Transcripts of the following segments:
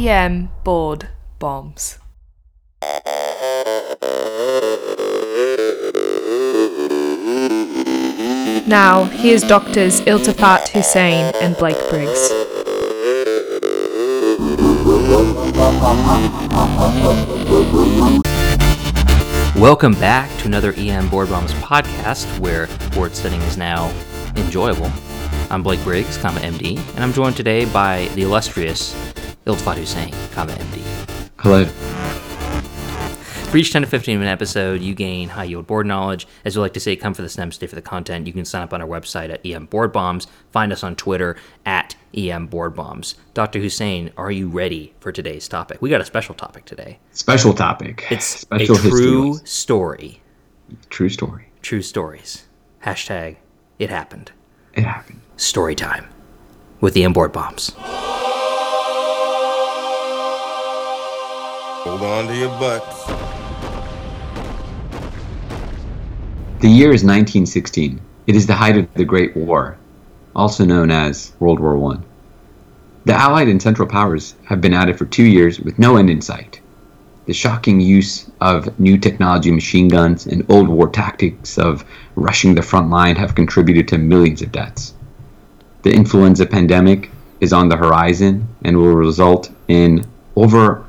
EM board bombs. Now, here's doctors Iltifat Hussein and Blake Briggs. Welcome back to another EM Board Bombs podcast where board studying is now enjoyable. I'm Blake Briggs, comma MD, and I'm joined today by the illustrious Iltifat Hussein, comma MD. Hello. For each 10 to 15 minute episode, you gain high yield board knowledge. As we like to say, come for the STEM, stay for the content. You can sign up on our website at EM Board Bombs. Find us on Twitter at EM Board Bombs. Dr. Hussein, are you ready for today's topic? We got a special topic today. Special topic. It's Special a true story. True story. True stories. Hashtag it happened. It happened. Story time with EM Board Bombs. Hold on to your butts. The year is 1916. It is the height of the Great War, also known as World War One. The Allied and Central Powers have been at it for two years with no end in sight. The shocking use of new technology machine guns and old war tactics of rushing the front line have contributed to millions of deaths. The influenza pandemic is on the horizon and will result in over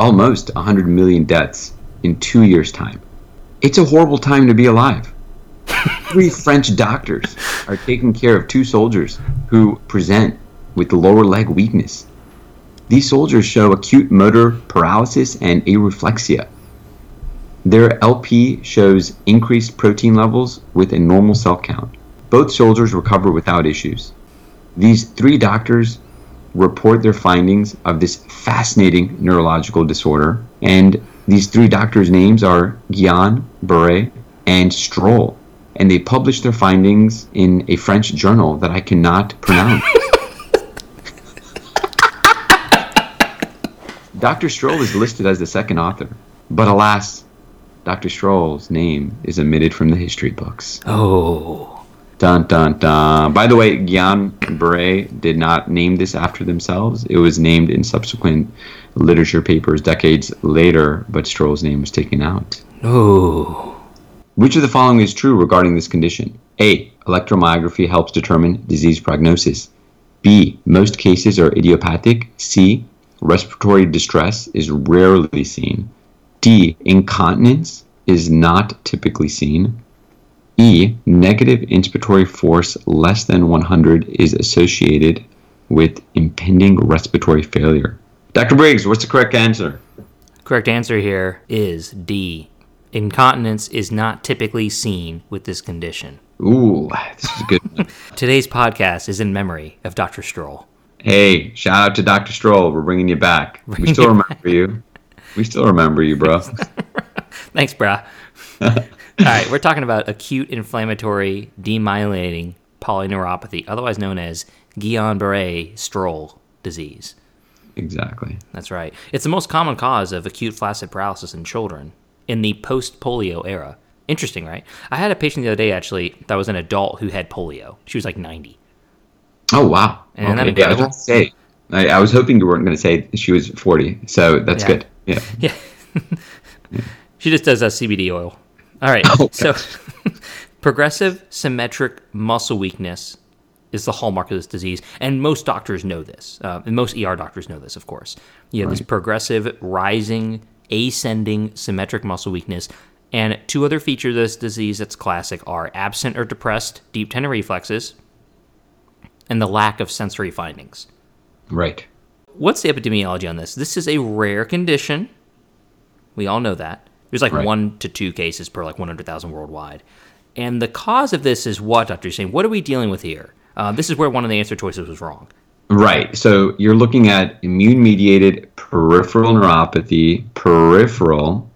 almost 100 million deaths in two years' time. It's a horrible time to be alive. Three French doctors are taking care of two soldiers who present with lower leg weakness. These soldiers show acute motor paralysis and areflexia. Their LP shows increased protein levels with a normal cell count. Both soldiers recover without issues. These three doctors report their findings of this fascinating neurological disorder, and these three doctors' names are Guillain, Barre, and Strohl. And they published their findings in a French journal that I cannot pronounce. Dr. Strohl is listed as the second author, but alas, Dr. Strohl's name is omitted from the history books. Oh, Dun dun dun. By the way, Guillain Barre did not name this after themselves. It was named in subsequent literature papers decades later, but Strohl's name was taken out. oh. Which of the following is true regarding this condition? A. Electromyography helps determine disease prognosis. B. Most cases are idiopathic. C. Respiratory distress is rarely seen. D. Incontinence is not typically seen. E. Negative inspiratory force less than 100 is associated with impending respiratory failure. Dr. Briggs, what's the correct answer? Correct answer here is D. Incontinence is not typically seen with this condition. Ooh, this is a good. Today's podcast is in memory of Dr. Strohl. Hey, shout out to Dr. Strohl. We're bringing you back. We still remember you. We still remember you, bro. Thanks, brah. All right, we're talking about acute inflammatory demyelinating polyneuropathy, otherwise known as Guillain-Barré Strohl disease. exactly. That's right. It's the most common cause of acute flaccid paralysis in children in the post-polio era. Interesting, right? I had a patient the other day actually that was an adult who had polio. She was like 90. Oh, wow. That Okay, yeah, I was say, I, I was hoping you weren't going to say she was 40, so that's Yeah. good. Yeah. Yeah. she just does uh, a CBD oil. All right. Okay. So, progressive symmetric muscle weakness is the hallmark of this disease, and most doctors know this. Uh, and most ER doctors know this, of course. You have this progressive, rising, ascending symmetric muscle weakness. And two other features of this disease that's classic are absent or depressed deep tendon reflexes and the lack of sensory findings. Right. What's the epidemiology on this? This is a rare condition. We all know that. There's like Right. one to two cases per like 100,000 worldwide. And the cause of this is what, Dr. Hussein? What are we dealing with here? Uh, this is where one of the answer choices was wrong. Right. So you're looking at immune mediated peripheral neuropathy, peripheral,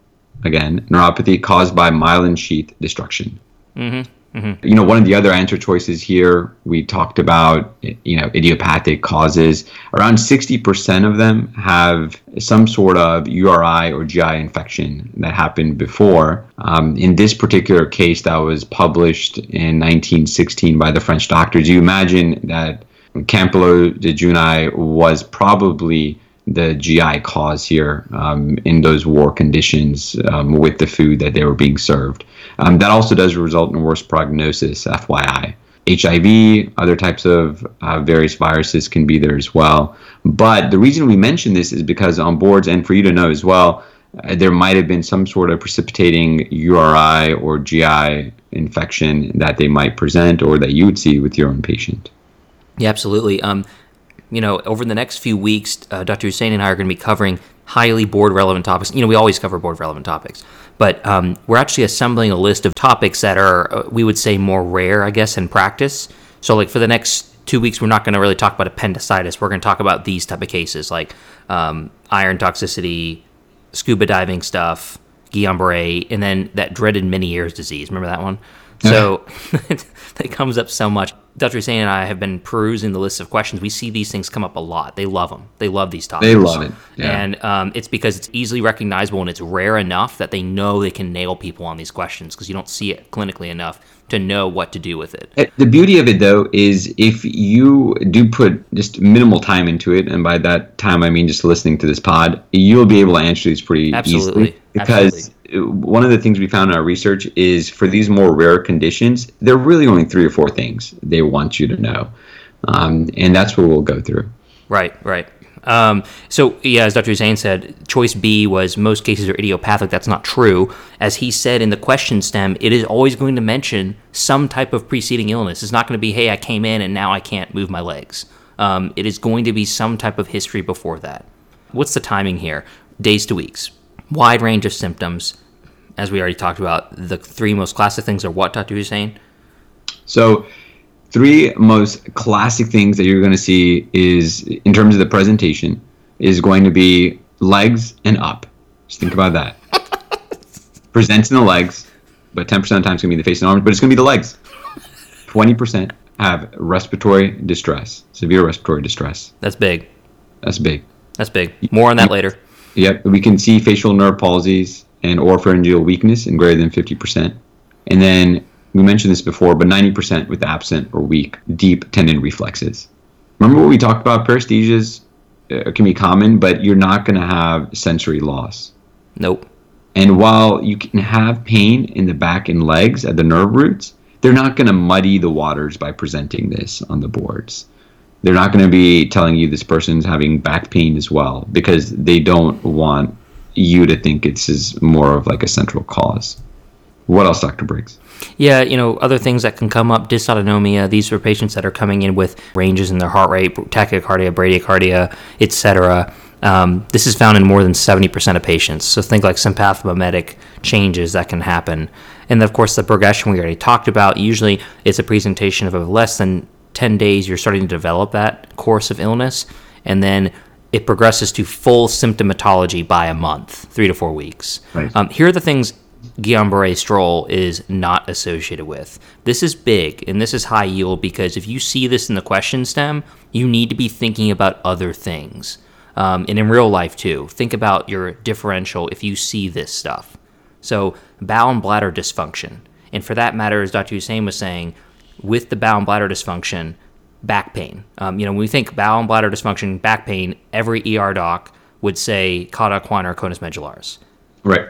again, neuropathy caused by myelin sheath destruction. Mm-hmm. Mm-hmm. You know, one of the other answer choices here, we talked about, you know, idiopathic causes. Around 60% of them have some sort of URI or GI infection that happened before. Um, in this particular case that was published in 1916 by the French doctors, you imagine that Campylobacter jejuni was probably the GI cause here um, in those war conditions um, with the food that they were being served. Um, that also does result in worse prognosis, FYI. HIV, other types of uh, various viruses can be there as well. But the reason we mention this is because on boards, and for you to know as well, uh, there might have been some sort of precipitating URI or GI infection that they might present or that you would see with your own patient. Yeah, absolutely. Um, you know, over the next few weeks, uh, Dr. Hussein and I are going to be covering highly board relevant topics. You know, we always cover board relevant topics, but um, we're actually assembling a list of topics that are, uh, we would say, more rare, I guess, in practice. So, like for the next two weeks, we're not going to really talk about appendicitis. We're going to talk about these type of cases, like um, iron toxicity, scuba diving stuff, Guillain-Barré, and then that dreaded Meniere's disease. Remember that one? So it comes up so much. Dr. Hussein and I have been perusing the list of questions. We see these things come up a lot. They love them. They love these topics. They love it. Yeah. And um, it's because it's easily recognizable and it's rare enough that they know they can nail people on these questions because you don't see it clinically enough to know what to do with it. Uh, The beauty of it, though, is if you do put just minimal time into it, and by that time I mean just listening to this pod, you'll be able to answer these pretty Absolutely. easily. Because one of the things we found in our research is for these more rare conditions, there are really only three or four things they want you to know. Um, and that's what we'll go through. Right, right. Um, so, yeah, as Dr. Hussein said, choice B was most cases are idiopathic. That's not true. As he said in the question stem, it is always going to mention some type of preceding illness. It's not going to be, hey, I came in and now I can't move my legs. Um, it is going to be some type of history before that. What's the timing here? Days to weeks. Wide range of symptoms. As we already talked about, the three most classic things are what, Dr. Hussein? So, three most classic things that you're going to see is, in terms of the presentation, is going to be legs and up. Just think about that. Presents in the legs, but 10% of the time it's going to be the face and arms, but it's going to be the legs. 20% have respiratory distress, severe respiratory distress. That's big. That's big. That's big. More on that later. Yep, we can see facial nerve palsies and oropharyngeal weakness in greater than 50%. And then we mentioned this before, but 90% with absent or weak deep tendon reflexes. Remember what we talked about? Paresthesias uh, can be common, but you're not going to have sensory loss. Nope. And while you can have pain in the back and legs at the nerve roots, they're not going to muddy the waters by presenting this on the boards. They're not going to be telling you this person's having back pain as well because they don't want you to think it's is more of like a central cause. What else, Dr. Briggs? Yeah, you know, other things that can come up, dysautonomia. These are patients that are coming in with ranges in their heart rate, tachycardia, bradycardia, etc. Um, this is found in more than 70% of patients. So think like sympathomimetic changes that can happen. And of course, the progression we already talked about. Usually, it's a presentation of less than 10 days. You're starting to develop that course of illness, and then it progresses to full symptomatology by a month, three to four weeks. Right. Um, here are the things Guillain-Barré Strohl is not associated with. This is big and this is high yield because if you see this in the question stem, you need to be thinking about other things. Um, and in real life too, think about your differential if you see this stuff. So, bowel and bladder dysfunction. And for that matter, as Dr. Hussein was saying, with the bowel and bladder dysfunction, back pain. Um, you know, when we think bowel and bladder dysfunction, back pain, every ER doc would say cauda equina or conus medullaris. Right.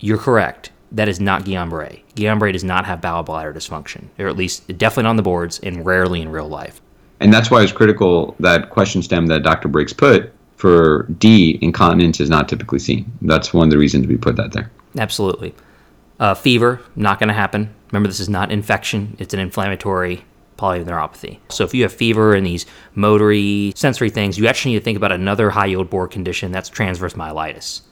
You're correct. That is not Guillain-Barré. Guillain-Barré does not have bowel bladder dysfunction, or at least definitely on the boards and rarely in real life. And that's why it's critical that question stem that Dr. Briggs put for D, incontinence is not typically seen. That's one of the reasons we put that there. Absolutely. Uh, fever, not going to happen. Remember, this is not infection, it's an inflammatory polyneuropathy. So if you have fever and these motory, sensory things, you actually need to think about another high yield board condition that's transverse myelitis,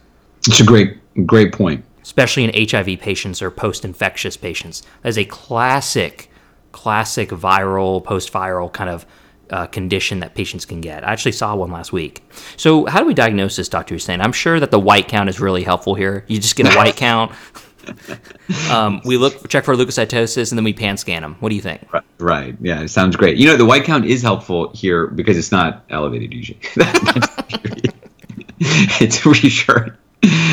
It's a great, great point. especially in HIV patients or post infectious patients. That is a classic, classic viral, post viral kind of uh, condition that patients can get. I actually saw one last week. So, how do we diagnose this, Dr. Hussein? I'm sure that the white count is really helpful here. You just get a white count. Um, we look check for leukocytosis and then we pan scan them. What do you think? Right. Right. Yeah, it sounds great. You know, the white count is helpful here because it's not elevated usually. it's reassuring.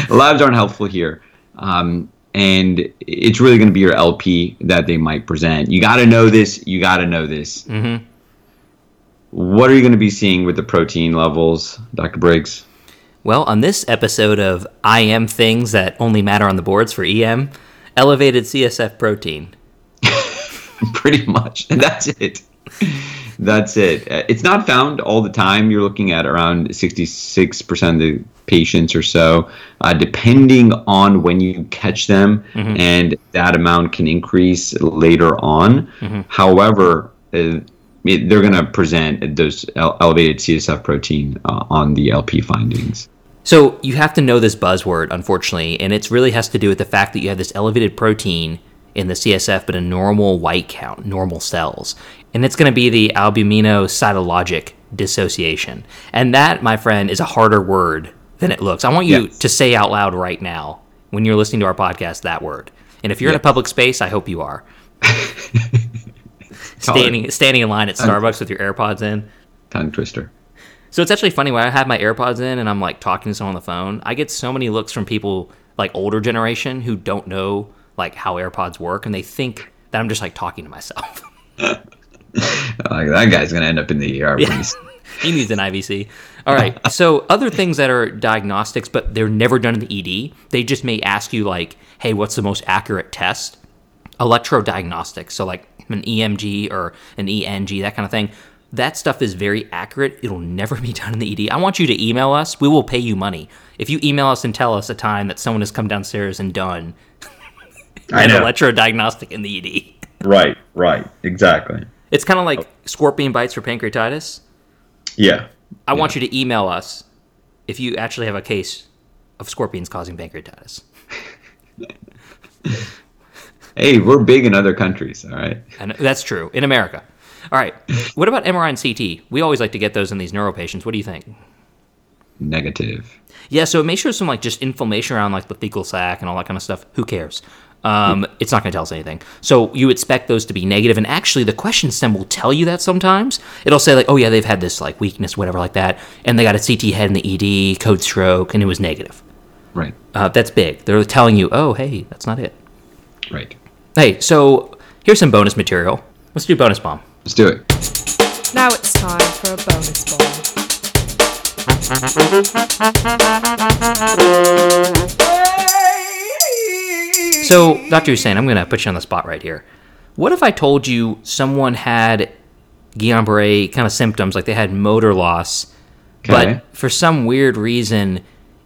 Labs aren't helpful here. Um, and it's really going to be your LP that they might present. You got to know this. You got to know this. Mm-hmm. What are you going to be seeing with the protein levels, Dr. Briggs? Well, on this episode of I Am Things That Only Matter on the Boards for EM, elevated CSF protein. Pretty much. And that's it. That's it. Uh, It's not found all the time. You're looking at around 66% of the patients or so, uh, depending on when you catch them, and that amount can increase later on. However, uh, it, they're going to present those elevated CSF protein uh, on the LP findings. So you have to know this buzzword, unfortunately, and it really has to do with the fact that you have this elevated protein in the CSF, but a normal white count, normal cells. And it's going to be the albuminocytologic dissociation. And that, my friend, is a harder word than it looks. I want you Yes. to say out loud right now, when you're listening to our podcast, that word. And if you're in a public space, I hope you are. standing, standing in line at Starbucks with your AirPods in. Tongue twister. So it's actually funny when I have my AirPods in and I'm like talking to someone on the phone. I get so many looks from people like older generation who don't know like how AirPods work and they think that I'm just like talking to myself. Like that guy's going to end up in the ER. soon. he needs an IVC. All right. So other things that are diagnostics, but they're never done in the ED. They just may ask you like, "Hey, what's the most accurate test?" Electrodiagnostics. So like an EMG or an ENG, that kind of thing. That stuff is very accurate. It'll never be done in the ED. I want you to email us. We will pay you money if you email us and tell us a time that someone has come downstairs and done an electrodiagnostic in the ED. Right, right, exactly. It's kind of like scorpion bites for pancreatitis. Yeah. I want you to email us if you actually have a case of scorpions causing pancreatitis. Hey, we're big in other countries, all right? And that's true in America. All right. What about MRI and CT? We always like to get those in these neuro patients. What do you think? Negative. Yeah, so it make sure some like just inflammation around like the thecal sac and all that kind of stuff. Who cares? Um, it's not going to tell us anything. So you expect those to be negative, and actually the question stem will tell you that sometimes. It'll say like, oh yeah, they've had this like weakness, whatever like that, and they got a CT head in the ED, code stroke, and it was negative. Right, Uh, that's big. They're telling you, oh hey, that's not it. Right. Hey, so here's some bonus material. Let's do bonus bomb. Let's do it. Now it's time for a bonus bomb. So, Dr. Hussein, I'm going to put you on the spot right here. What if I told you someone had Guillain-Barré kind of symptoms, like they had motor loss, Okay. but for some weird reason,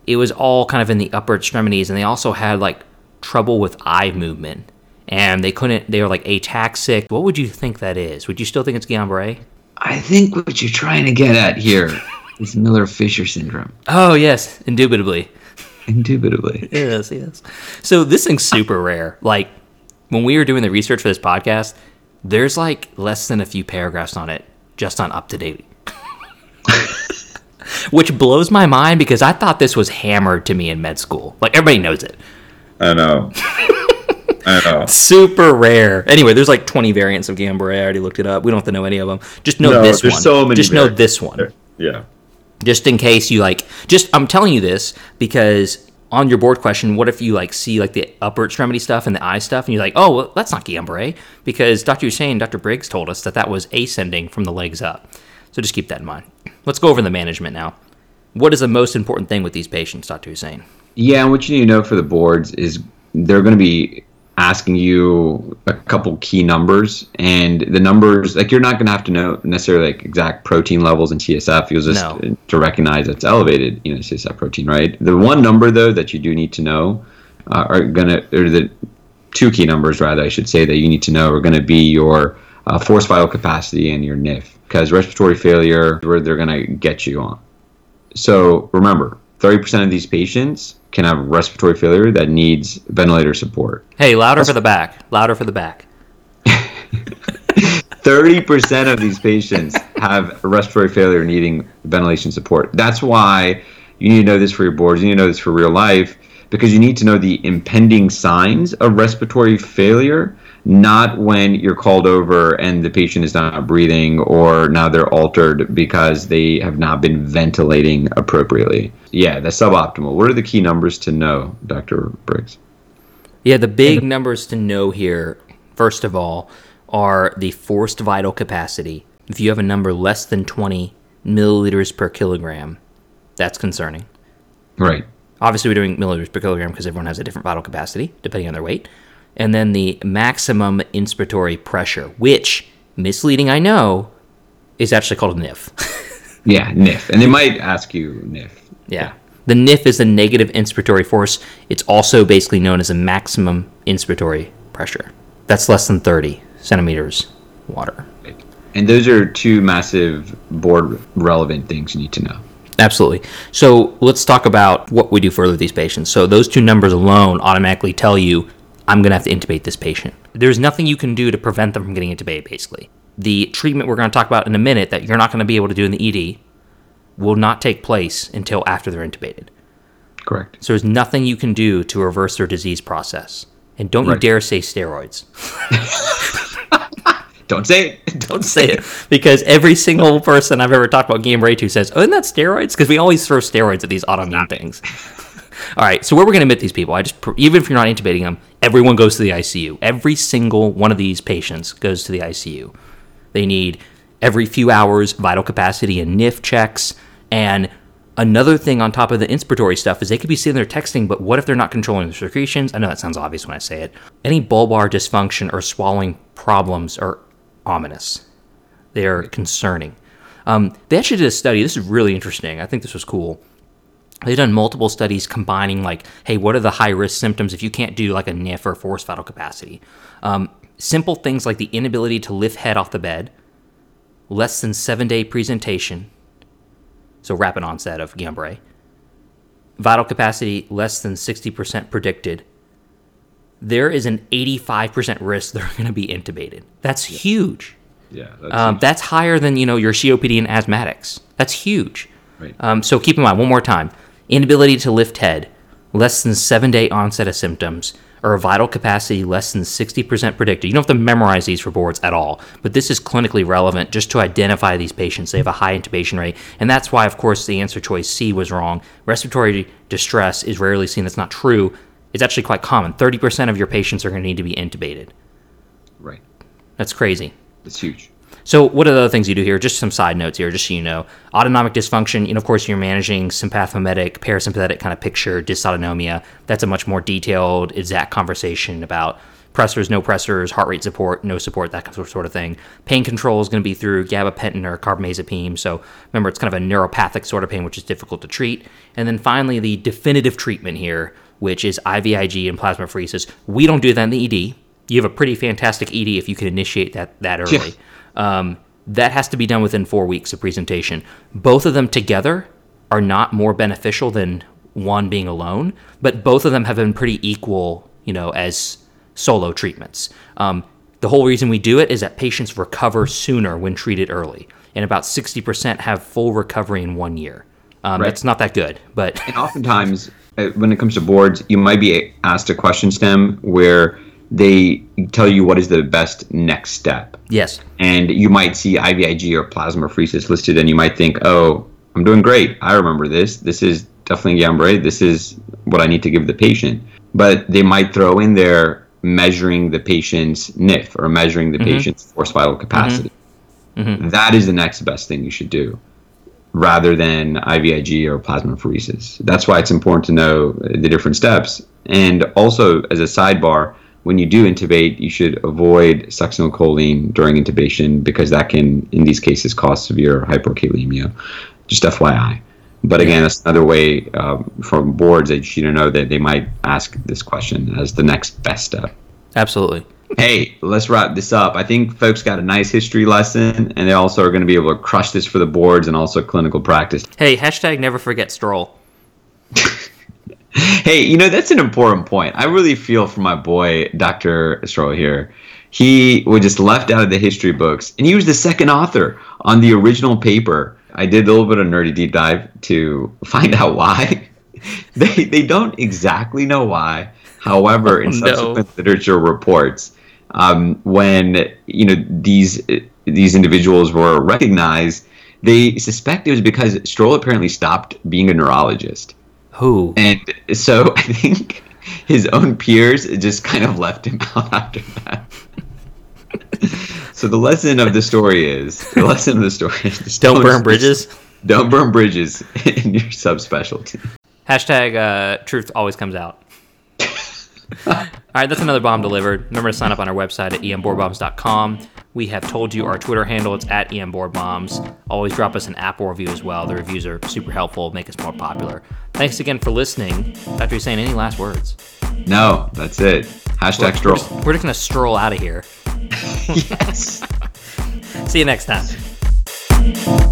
it was all kind of in the upper extremities, and they also had like trouble with eye movement, and they couldn't. They were like ataxic. What would you think that is? Would you still think it's Guillain-Barré? I think what you're trying to get at here is Miller Fisher syndrome. Oh yes, indubitably. Indubitably. Yes, yes. So this thing's super rare. Like when we were doing the research for this podcast, there's like less than a few paragraphs on it, just on up to date. Which blows my mind because I thought this was hammered to me in med school. Like everybody knows it. I know. I know. Super rare. Anyway, there's like 20 variants of Guillain-Barré. I already looked it up. We don't have to know any of them. Just know No, this there's one. so many just know this one. Yeah. just in case you like just i'm telling you this because on your board question what if you like see like the upper extremity stuff and the eye stuff and you're like oh well that's not guillain-barre because dr hussein dr briggs told us that that was ascending from the legs up so just keep that in mind let's go over the management now what is the most important thing with these patients dr hussein Yeah, and what you need to know for the boards is they're going to be asking you a couple key numbers, and the numbers like you're not going to have to know necessarily like exact protein levels in CSF. You'll just No. to recognize it's elevated, you know, CSF protein, right? The one number though that you do need to know uh, are going to or the two key numbers rather I should say that you need to know are going to be your uh, forced vital capacity and your NIF because respiratory failure where they're going to get you on. So remember, 30% of these patients can have respiratory failure that needs ventilator support. hey louder for the back louder for the back 30% of these patients have respiratory failure needing ventilation support. That's why you need to know this for your boards, you need to know this for real life, because you need to know the impending signs of respiratory failure, not when you're called over and the patient is not breathing or now they're altered because they have not been ventilating appropriately. Yeah, that's suboptimal. What are the key numbers to know, Dr. Briggs? Yeah, the big numbers to know here, first of all, are the forced vital capacity. If you have a number less than 20 milliliters per kilogram, that's concerning. Right. Obviously, we're doing milliliters per kilogram because everyone has a different vital capacity depending on their weight. And then the maximum inspiratory pressure, which, misleading I know, is actually called a NIF. Yeah, NIF. And they might ask you NIF. yeah. The NIF is the negative inspiratory force. It's also basically known as a maximum inspiratory pressure. That's less than 30 centimeters water. And those are two massive board relevant things you need to know. Absolutely. So let's talk about what we do further with these patients. So those two numbers alone automatically tell you I'm going to have to intubate this patient. There's nothing you can do to prevent them from getting intubated, basically. The treatment we're going to talk about in a minute that you're not going to be able to do in the ED will not take place until after they're intubated. Correct. So there's nothing you can do to reverse their disease process. And don't you dare say steroids. Don't say it. Don't say it because every single person I've ever talked about Guillain-Barré to says, "Oh, isn't that steroids?" Because we always throw steroids at these autoimmune things. All right, so where we're going to admit these people, I just even if you're not intubating them, everyone goes to the ICU. Every single one of these patients goes to the ICU. They need every few hours vital capacity and NIF checks. And another thing on top of the inspiratory stuff is they could be sitting there texting, but what if they're not controlling their secretions? I know that sounds obvious when I say it. Any bulbar dysfunction or swallowing problems are ominous. They are concerning. Um, they actually did a study. This is really interesting. I think this was cool. They've done multiple studies combining, like, hey, what are the high risk symptoms if you can't do like a NIF or forced vital capacity? Um, simple things like the inability to lift head off the bed, less than seven day presentation, so rapid onset of Guillain-Barré, vital capacity less than 60% predicted. There is an 85% risk they're going to be intubated. That's huge. Yeah. That's Um, that's higher than you know your COPD and asthmatics. That's huge. Right. Um, so keep in mind one more time: inability to lift head, less than seven day onset of symptoms, or a vital capacity less than sixty percent predicted. You don't have to memorize these for boards at all, but this is clinically relevant just to identify these patients. They have a high intubation rate, and that's why, of course, the answer choice C was wrong. Respiratory distress is rarely seen. That's not true. It's actually quite common. Thirty percent of your patients are going to need to be intubated. right. That's crazy. It's huge. So, what are the other things you do here? Just some side notes here, just so you know. Autonomic dysfunction, you know, of course, you're managing sympathomimetic, parasympathetic kind of picture, dysautonomia. That's a much more detailed, exact conversation about pressors, no pressors, heart rate support, no support, that sort of thing. Pain control is going to be through gabapentin or carbamazepine. So, remember, it's kind of a neuropathic sort of pain, which is difficult to treat. And then finally, the definitive treatment here, which is IVIG and plasmapheresis. We don't do that in the ED. You have a pretty fantastic ED if you can initiate that that early. Um, that has to be done within four weeks of presentation. Both of them together are not more beneficial than one being alone, but both of them have been pretty equal, you know, as solo treatments. Um, the whole reason we do it is that patients recover sooner when treated early, and about 60% have full recovery in one year. Um, Right. That's not that good, but And oftentimes, uh, when it comes to boards, you might be asked a question stem where they tell you what is the best next step. yes, And you might see IVIG or plasmapheresis listed, and you might think, oh, I'm doing great. I remember this. This is definitely Guillain-Barré. This is what I need to give the patient. But they might throw in there measuring the patient's NIF or measuring the mm-hmm. patient's forced vital mm-hmm. capacity. Mm-hmm. That is the next best thing you should do rather than IVIG or plasmapheresis. That's why it's important to know the different steps. And also, as a sidebar, when you do intubate, you should avoid succinylcholine during intubation because that can, in these cases, cause severe hyperkalemia. Just FYI. But again, that's another way um, from boards that you know that they might ask this question as the next best step. absolutely. Hey, let's wrap this up. I think folks got a nice history lesson, and they also are going to be able to crush this for the boards and also clinical practice. Hey, hashtag never forget Strohl. Hey, you know, that's an important point. I really feel for my boy, Dr. Strohl here. He was just left out of the history books, and he was the second author on the original paper. I did a little bit of nerdy deep dive to find out why. they, they don't exactly know why. However, in Oh, no. subsequent literature reports, um, when you know these these individuals were recognized, they suspect it was because Strohl apparently stopped being a neurologist. Who? And so I think his own peers just kind of left him out after that. so the lesson of the story is the lesson of the story is just Don't burn bridges. Don't burn bridges in your subspecialty. Hashtag uh, truth always comes out. All right, that's another bomb delivered. Remember to sign up on our website at emboardbombs.com. We have told you our Twitter handle. It's at emboardbombs. Always drop us an Apple review as well. The reviews are super helpful, make us more popular. Thanks again for listening. Dr. Hussein, any last words? No, that's it. Hashtag We're stroll. just, we're just going to stroll out of here. yes. See you next time.